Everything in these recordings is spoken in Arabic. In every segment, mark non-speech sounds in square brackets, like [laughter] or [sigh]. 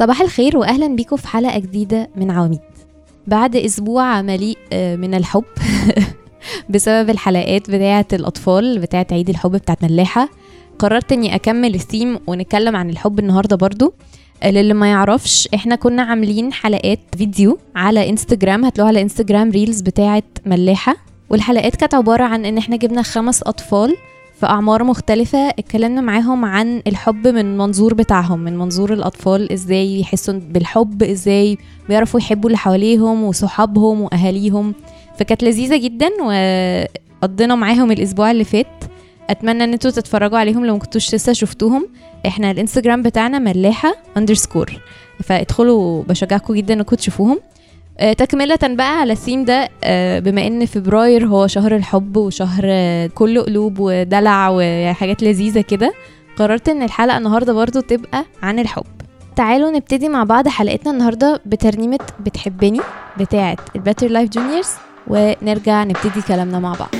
صباح الخير واهلا بيكم في حلقة جديدة من عواميد. بعد أسبوع مليء آه، من الحب [laughs] بسبب الحلقات بتاعة الأطفال بتاعة عيد الحب بتاعة ملاحة قررت إني أكمل الثيم ونتكلم عن الحب النهارده برضو. آه، للي ما يعرفش إحنا كنا عاملين حلقات فيديو على إنستجرام هتلاقوها على إنستجرام ريلز بتاعة ملاحة. والحلقات كانت عبارة عن إن إحنا جبنا خمس أطفال في أعمار مختلفة اتكلمنا معاهم عن الحب من منظور بتاعهم من منظور الأطفال إزاي يحسوا بالحب إزاي بيعرفوا يحبوا اللي حواليهم وصحابهم وأهاليهم. فكانت لذيذة جدا وقضينا معاهم الأسبوع اللي فات. أتمنى إن أنتوا تتفرجوا عليهم لو مكنتوش لسه شفتوهم. إحنا الإنستجرام بتاعنا ملاحة اندرسكور فادخلوا بشجعكم جدا إنكم تشوفوهم. تكملة بقى على الثيم ده آه، بما إن فبراير هو شهر الحب وشهر آه، كله قلوب ودلع وحاجات لذيذة كده قررت إن الحلقة النهاردة برضو تبقى عن الحب. تعالوا نبتدي مع بعض حلقتنا النهاردة بترنيمة بتحبني بتاعة ال Better Life Juniors ونرجع نبتدي كلامنا مع بعض.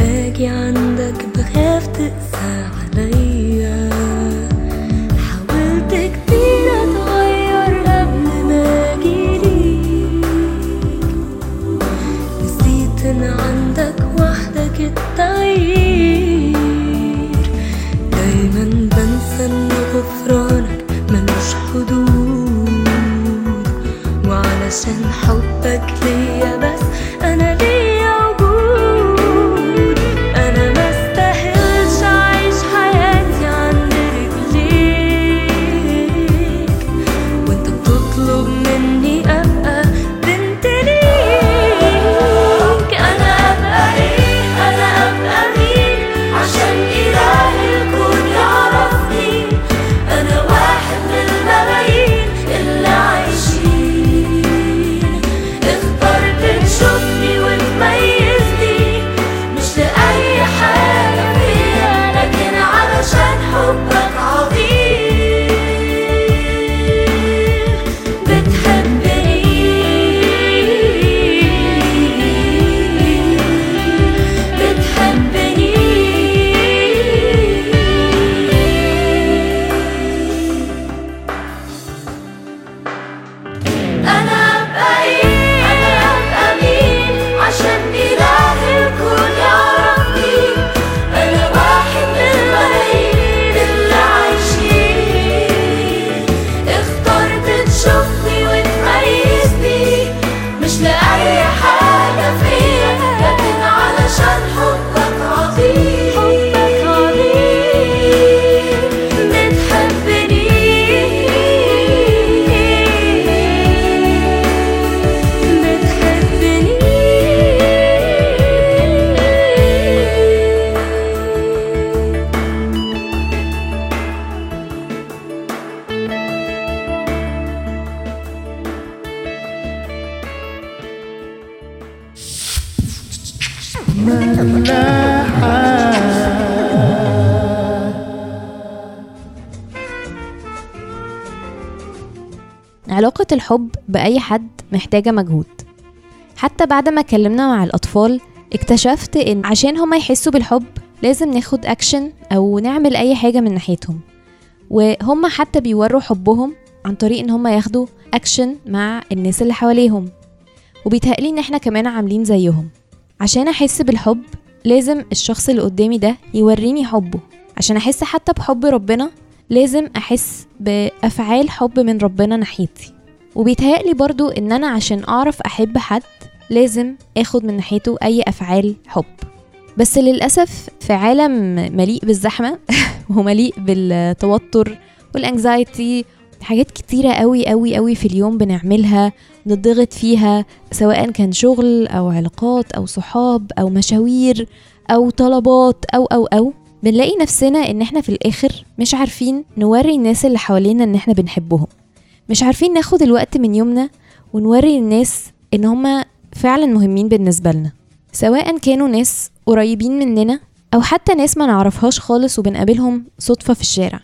أجي عندك بخاف تقسى عليا الحب بأي حد محتاجة مجهود. حتى بعد ما اتكلمنا مع الأطفال اكتشفت إن عشان هما يحسوا بالحب لازم ناخد أكشن أو نعمل أي حاجة من ناحيتهم. وهم حتى بيوروا حبهم عن طريق إن هما ياخدوا أكشن مع الناس اللي حواليهم. وبيتهيألي إن إحنا كمان عاملين زيهم. عشان أحس بالحب لازم الشخص اللي قدامي ده يوريني حبه. عشان أحس حتى بحب ربنا لازم أحس بأفعال حب من ربنا ناحيتي. وبيتهيألي برضو إن أنا عشان أعرف أحب حد لازم أخد من ناحيته أي أفعال حب. بس للأسف في عالم مليء بالزحمة [laughs] ومليء بالتوتر والانكزايتي حاجات كتيرة قوي قوي قوي في اليوم بنعملها نضغط فيها سواء كان شغل أو علاقات أو صحاب أو مشاوير أو طلبات أو أو أو بنلاقي نفسنا إن إحنا في الآخر مش عارفين نوري الناس اللي حوالينا إن إحنا بنحبهم. مش عارفين ناخد الوقت من يومنا ونوري الناس إن هما فعلا مهمين بالنسبة لنا. سواء كانوا ناس قريبين مننا أو حتى ناس ما نعرفهاش خالص وبنقابلهم صدفة في الشارع.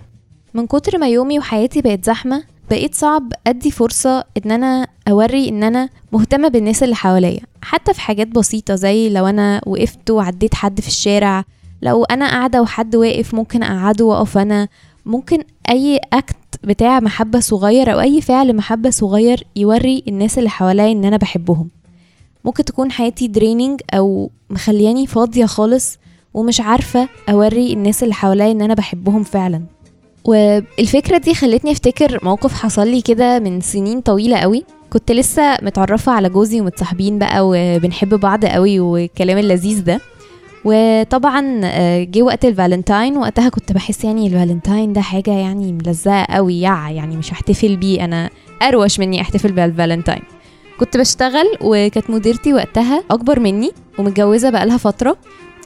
من كتر ما يومي وحياتي بقت زحمة بقيت صعب أدي فرصة إن أنا أوري إن أنا مهتمة بالناس اللي حواليا. حتى في حاجات بسيطة زي لو أنا وقفت وعديت حد في الشارع لو أنا قاعدة وحد واقف ممكن أقعده وأقف أنا. ممكن أي أكت بتاع محبة صغير أو أي فعل محبة صغير يوري الناس اللي حواليا إن أنا بحبهم. ممكن تكون حياتي دريننج أو مخلياني فاضية خالص ومش عارفة أوري الناس اللي حواليا إن أنا بحبهم فعلا. والفكرة دي خلتني أفتكر موقف حصل لي كده من سنين طويلة قوي كنت لسه متعرفة على جوزي ومتصاحبين بقى وبنحب بعض قوي والكلام اللذيذ ده. وطبعا آه، جه وقت الفالنتاين وقتها كنت بحس يعني الفالنتاين ده حاجة يعني ملزقة قوي يع يعني مش هحتفل بيه أنا أروش مني أحتفل بالفالنتاين. كنت بشتغل وكانت مديرتي وقتها أكبر مني ومتجوزة بقالها فترة.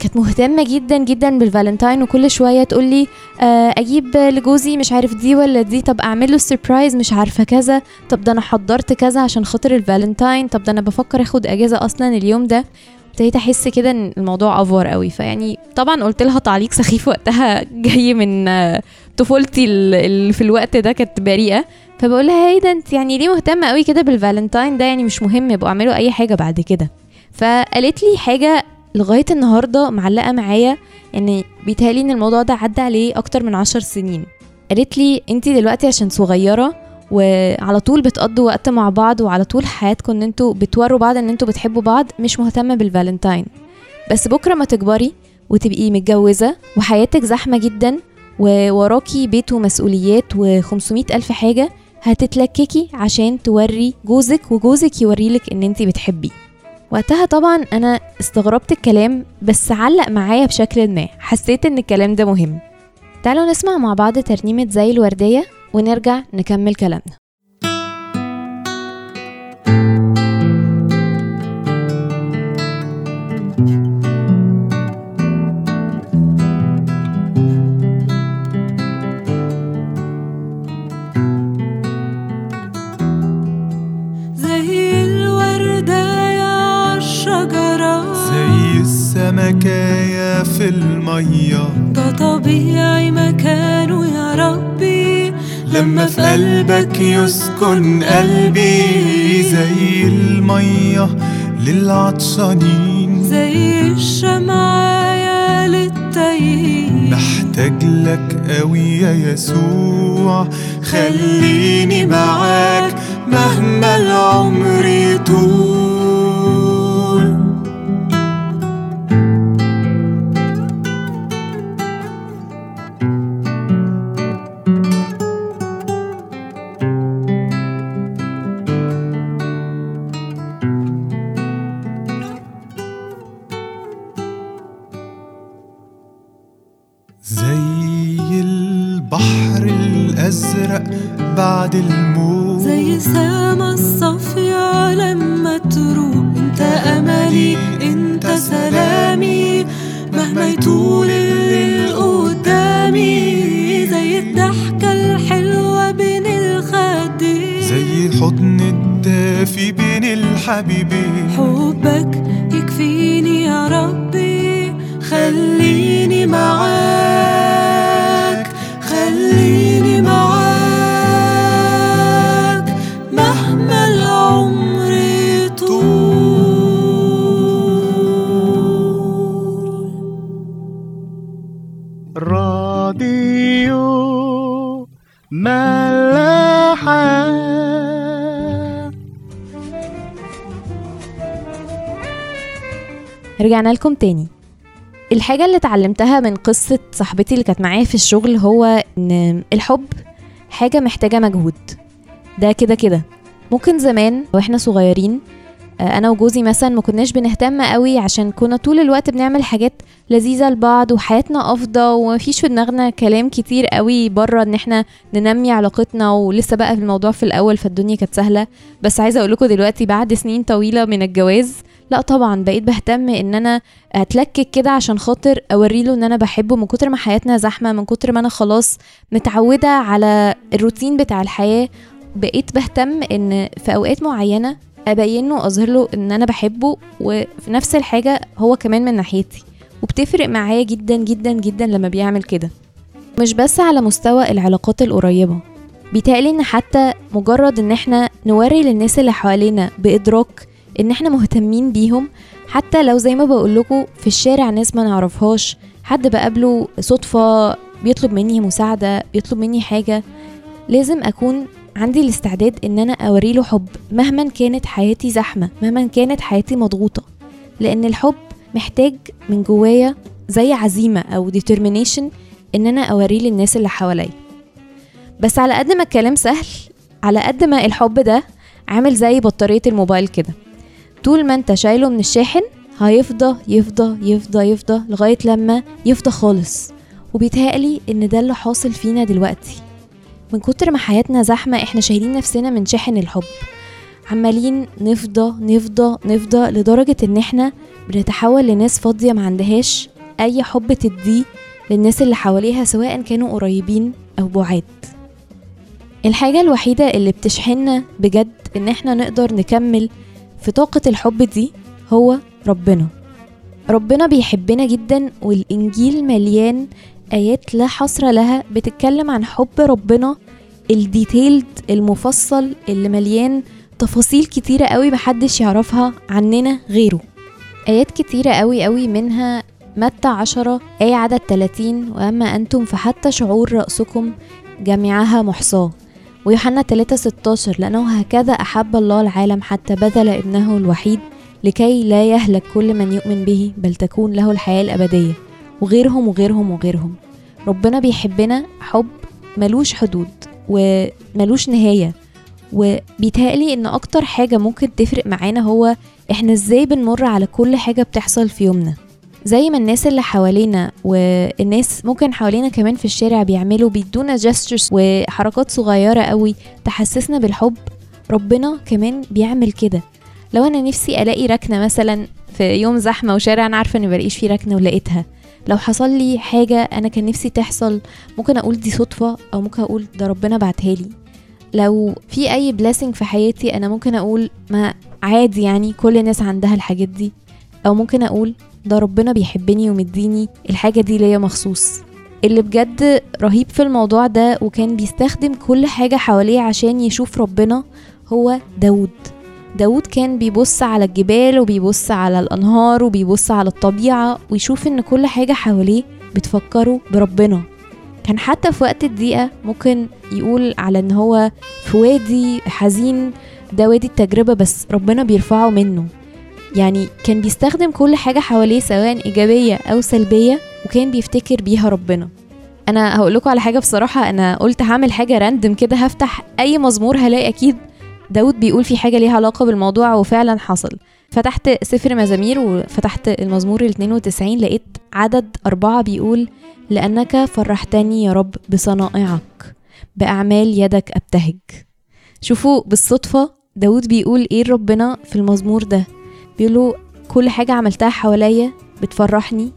كانت مهتمة جدا جدا بالفالنتاين وكل شوية تقول لي آه، أجيب لجوزي مش عارف دي ولا دي طب أعمل له surprise مش عارفة كذا. طب ده أنا حضرت كذا عشان خاطر الفالنتاين. طب ده أنا بفكر آخد أجازة أصلا اليوم ده. ابتديت احس كده ان الموضوع over قوي. فيعني طبعا قلت لها تعليق سخيف [laughs] وقتها جاي من طفولتي في الوقت ده كانت بريئة. فبقول لها إيه ده انت يعني ليه مهتمة قوي كده بالفالنتاين ده؟ يعني مش مهم يبقوا اعملوا أي حاجة بعد كده. فقالت لي حاجة لغاية النهارده معلقة معايا يعني بيتهيألي إن الموضوع ده عدى عليه أكتر من عشر سنين. قالت لي انت دلوقتي عشان صغيرة وعلى طول بتقضوا وقت مع بعض وعلى طول حياتكم ان أنتوا بتوروا بعض ان أنتوا بتحبوا بعض مش مهتمة بالفالنتاين. بس بكرة ما تكبري وتبقي متجوزة وحياتك زحمة جدا ووراكي بيت ومسؤوليات و500 ألف حاجة هتتلككي عشان توري جوزك وجوزك يوريلك ان انت بتحبيه وقتها طبعا أنا استغربت الكلام بس علق معايا بشكل ما حسيت إن الكلام ده مهم. تعالوا نسمع مع بعض ترنيمة زي الوردية. ونرجع نكمل كلامنا. زي الوردة يا عالشجرة زي السمكاية في المية. ده طبيعي مكانه يا ربي. لما في قلبك يسكن قلبي زي المية للعطشانين. زي الشمعة للتايهين محتاج لك قوي يا يسوع. خليني معاك مهما العمر يطول. زي البحر الأزرق بعد الموت. زي سما الصافية لما تروح. انت أملي انت سلامي. مهما يطول الليل قدامي. زي الضحكة الحلوة بين الخدين زي الحضن الدافي بين الحبيبين حبك يكفيني يا ربي. خليني معاك. رجعنا لكم تاني. الحاجة اللي اتعلمتها من قصة صاحبتي اللي كانت معايا في الشغل هو إن الحب حاجة محتاجة مجهود. ده كده كده. ممكن زمان وإحنا صغيرين آه، أنا وجوزي مثلا ما كناش بنهتم قوي عشان كنا طول الوقت بنعمل حاجات لذيذة لبعض وحياتنا أفضل ومفيش في دماغنا كلام كتير قوي بره إن إحنا ننمي علاقتنا ولسه بقى في الموضوع في الأول فالدنيا كانت سهلة. بس عايزة أقول لكم دلوقتي بعد سنين طويلة من الجواز لا طبعا بقيت بهتم إن أنا أتلكك كده عشان خاطر أوري له إن أنا بحبه من كتر ما حياتنا زحمة من كتر ما أنا خلاص متعودة على الروتين بتاع الحياة. بقيت بهتم إن في أوقات معينة أبين له واظهر له إن أنا بحبه وفي نفس الحاجة هو كمان من ناحيتي. وبتفرق معايا جدا جدا جدا لما بيعمل كده. مش بس على مستوى العلاقات القريبة. بيتهيألي إن حتى مجرد إن إحنا نوري للناس اللي حوالينا بإدراك إن إحنا مهتمين بيهم. حتى لو زي ما بقول في الشارع ناس ما نعرفهاش. حد بقابله صدفة بيطلب مني مساعدة بيطلب مني حاجة لازم أكون عندي الاستعداد إن أنا أوري له حب مهما كانت حياتي زحمة مهما كانت حياتي مضغوطة. لأن الحب محتاج من جوايا زي عزيمة أو determination إن أنا أوريه للناس اللي حواليا. بس على قد ما الكلام سهل على قد ما الحب ده عامل زي بطارية الموبايل كده. طول ما انت شايله من الشاحن هيفضى يفضى يفضى يفضى لغاية لما يفضى خالص. وبيتهيألي إن ده اللي حاصل فينا دلوقتي. من كتر ما حياتنا زحمة إحنا شايلين نفسنا من شاحن الحب. عمالين نفضى نفضى نفضى لدرجة إن إحنا بنتحول لناس فاضية ما عندهاش أي حب تديه للناس اللي حواليها سواء كانوا قريبين أو بعاد. الحاجة الوحيدة اللي بتشحننا بجد إن إحنا نقدر نكمل في طاقة الحب دي هو ربنا. ربنا بيحبنا جدا والإنجيل مليان آيات لا حصر لها بتتكلم عن حب ربنا الديتيلد المفصل اللي مليان تفاصيل كتيرة قوي محدش يعرفها عننا غيره. آيات كتيرة قوي قوي منها متى عشرة آية عدد 30 وأما أنتم فحتى شعور رأسكم جميعها محصاة. ويوحنا 3 16 لأنه هكذا أحب الله العالم حتى بذل ابنه الوحيد لكي لا يهلك كل من يؤمن به بل تكون له الحياة الأبدية. وغيرهم وغيرهم وغيرهم. ربنا بيحبنا حب ملوش حدود وملوش نهاية. وبيتهيألي إن أكتر حاجة ممكن تفرق معانا هو إحنا إزاي بنمر على كل حاجة بتحصل في يومنا. زي ما الناس اللي حوالينا والناس ممكن حوالينا كمان في الشارع بيعملوا بيدونا جسترز وحركات صغيرة قوي تحسسنا بالحب. ربنا كمان بيعمل كده. لو أنا نفسي ألاقي ركنة مثلا في يوم زحمة وشارع أنا عارفة اني بلاقيش فيه ركنة ولقيتها. لو حصل لي حاجة أنا كان نفسي تحصل ممكن أقول دي صدفة أو ممكن أقول ده ربنا بعتها لي. لو في أي بلاسنج في حياتي أنا ممكن أقول ما عادي يعني كل الناس عندها الحاجات دي. أو ممكن أقول ده ربنا بيحبني ومديني الحاجة دي ليا مخصوص. اللي بجد رهيب في الموضوع ده وكان بيستخدم كل حاجة حواليه عشان يشوف ربنا هو داود داود كان بيبص على الجبال وبيبص على الأنهار وبيبص على الطبيعة ويشوف إن كل حاجة حواليه بتفكره بربنا. كان حتى في وقت الضيقة ممكن يقول على إن هو في وادي حزين ده وادي التجربة بس ربنا بيرفعه منه. يعني كان بيستخدم كل حاجة حواليه سواء إيجابية أو سلبية وكان بيفتكر بيها ربنا. أنا هقول لكم على حاجة بصراحة أنا قلت هعمل حاجة راندم كده هفتح أي مزمور هلاقي أكيد داود بيقول في حاجة ليها علاقة بالموضوع وفعلا حصل. فتحت سفر مزامير وفتحت المزمور ال 92 لقيت عدد أربعة بيقول لأنك فرحتني يا رب بصنائعك بأعمال يدك أبتهج. شوفوا بالصدفة داود بيقول إيه ربنا في المزمور ده. بيقولوا كل حاجة عملتها حواليا بتفرحني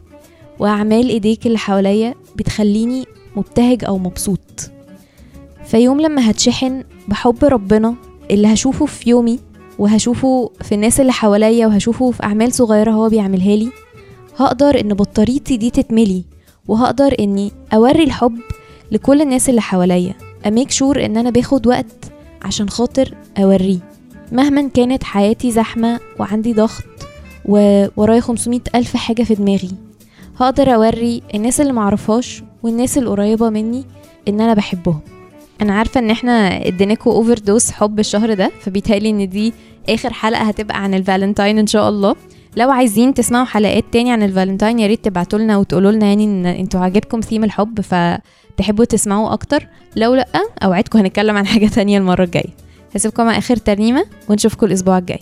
وأعمال إيديك اللي حواليا بتخليني مبتهج أو مبسوط. فيوم لما هتشحن بحب ربنا اللي هشوفه في يومي وهشوفه في الناس اللي حواليا وهشوفه في أعمال صغيرة هو بيعملها لي هقدر إن بطاريتي دي تتملي وهقدر إني أوري الحب لكل الناس اللي حواليا. أميك شور إن أنا باخد وقت عشان خاطر أوريه. مهما كانت حياتي زحمة وعندي ضغط وورايا 500 ألف حاجة في دماغي هقدر أوري الناس اللي معرفهاش والناس القريبة مني إن أنا بحبهم. أنا عارفة إن إحنا إديناكوا أوفر دوس حب الشهر ده فبيتهيألي إن دي آخر حلقة هتبقى عن الفالنتاين إن شاء الله. لو عايزين تسمعوا حلقات تاني عن الفالنتاين يا ريت تبعتوا لنا وتقولوا لنا يعني إن أنتوا عاجبكم ثيم الحب فتحبوا تسمعوا أكتر. لو لأ أوعدكم هنتكلم عن حاجة تانية المرة الجاية. هسيبكم مع آخر ترنيمة ونشوفكم الأسبوع الجاي.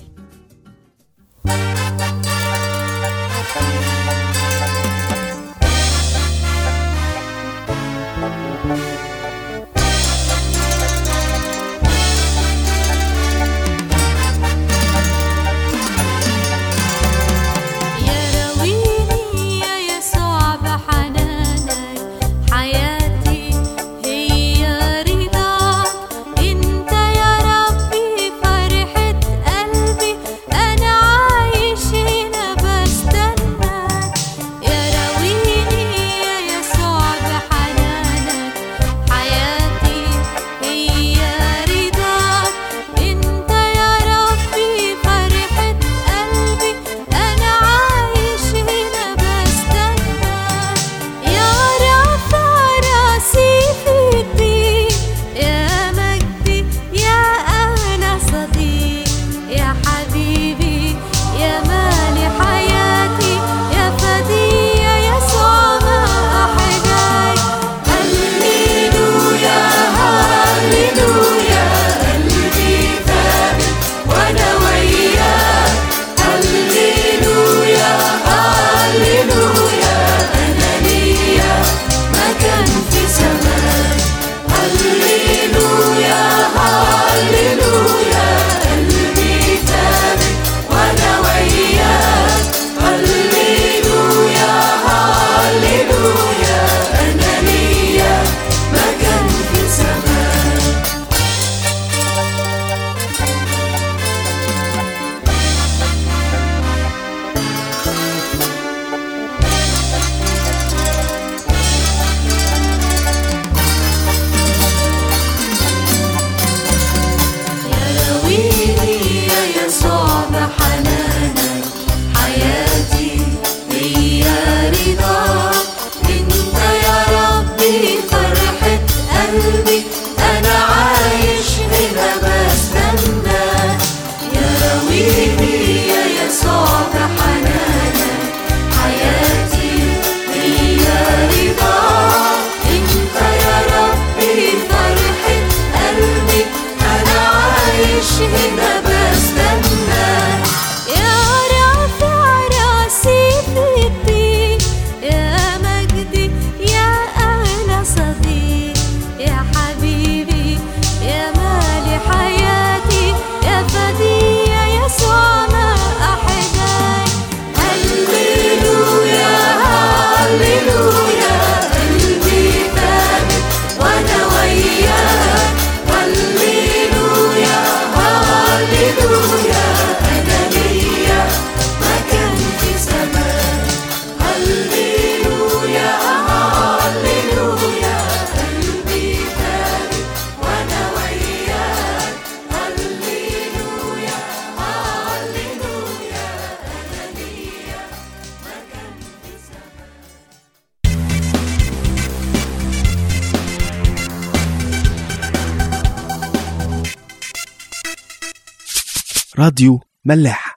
راديو ملاح.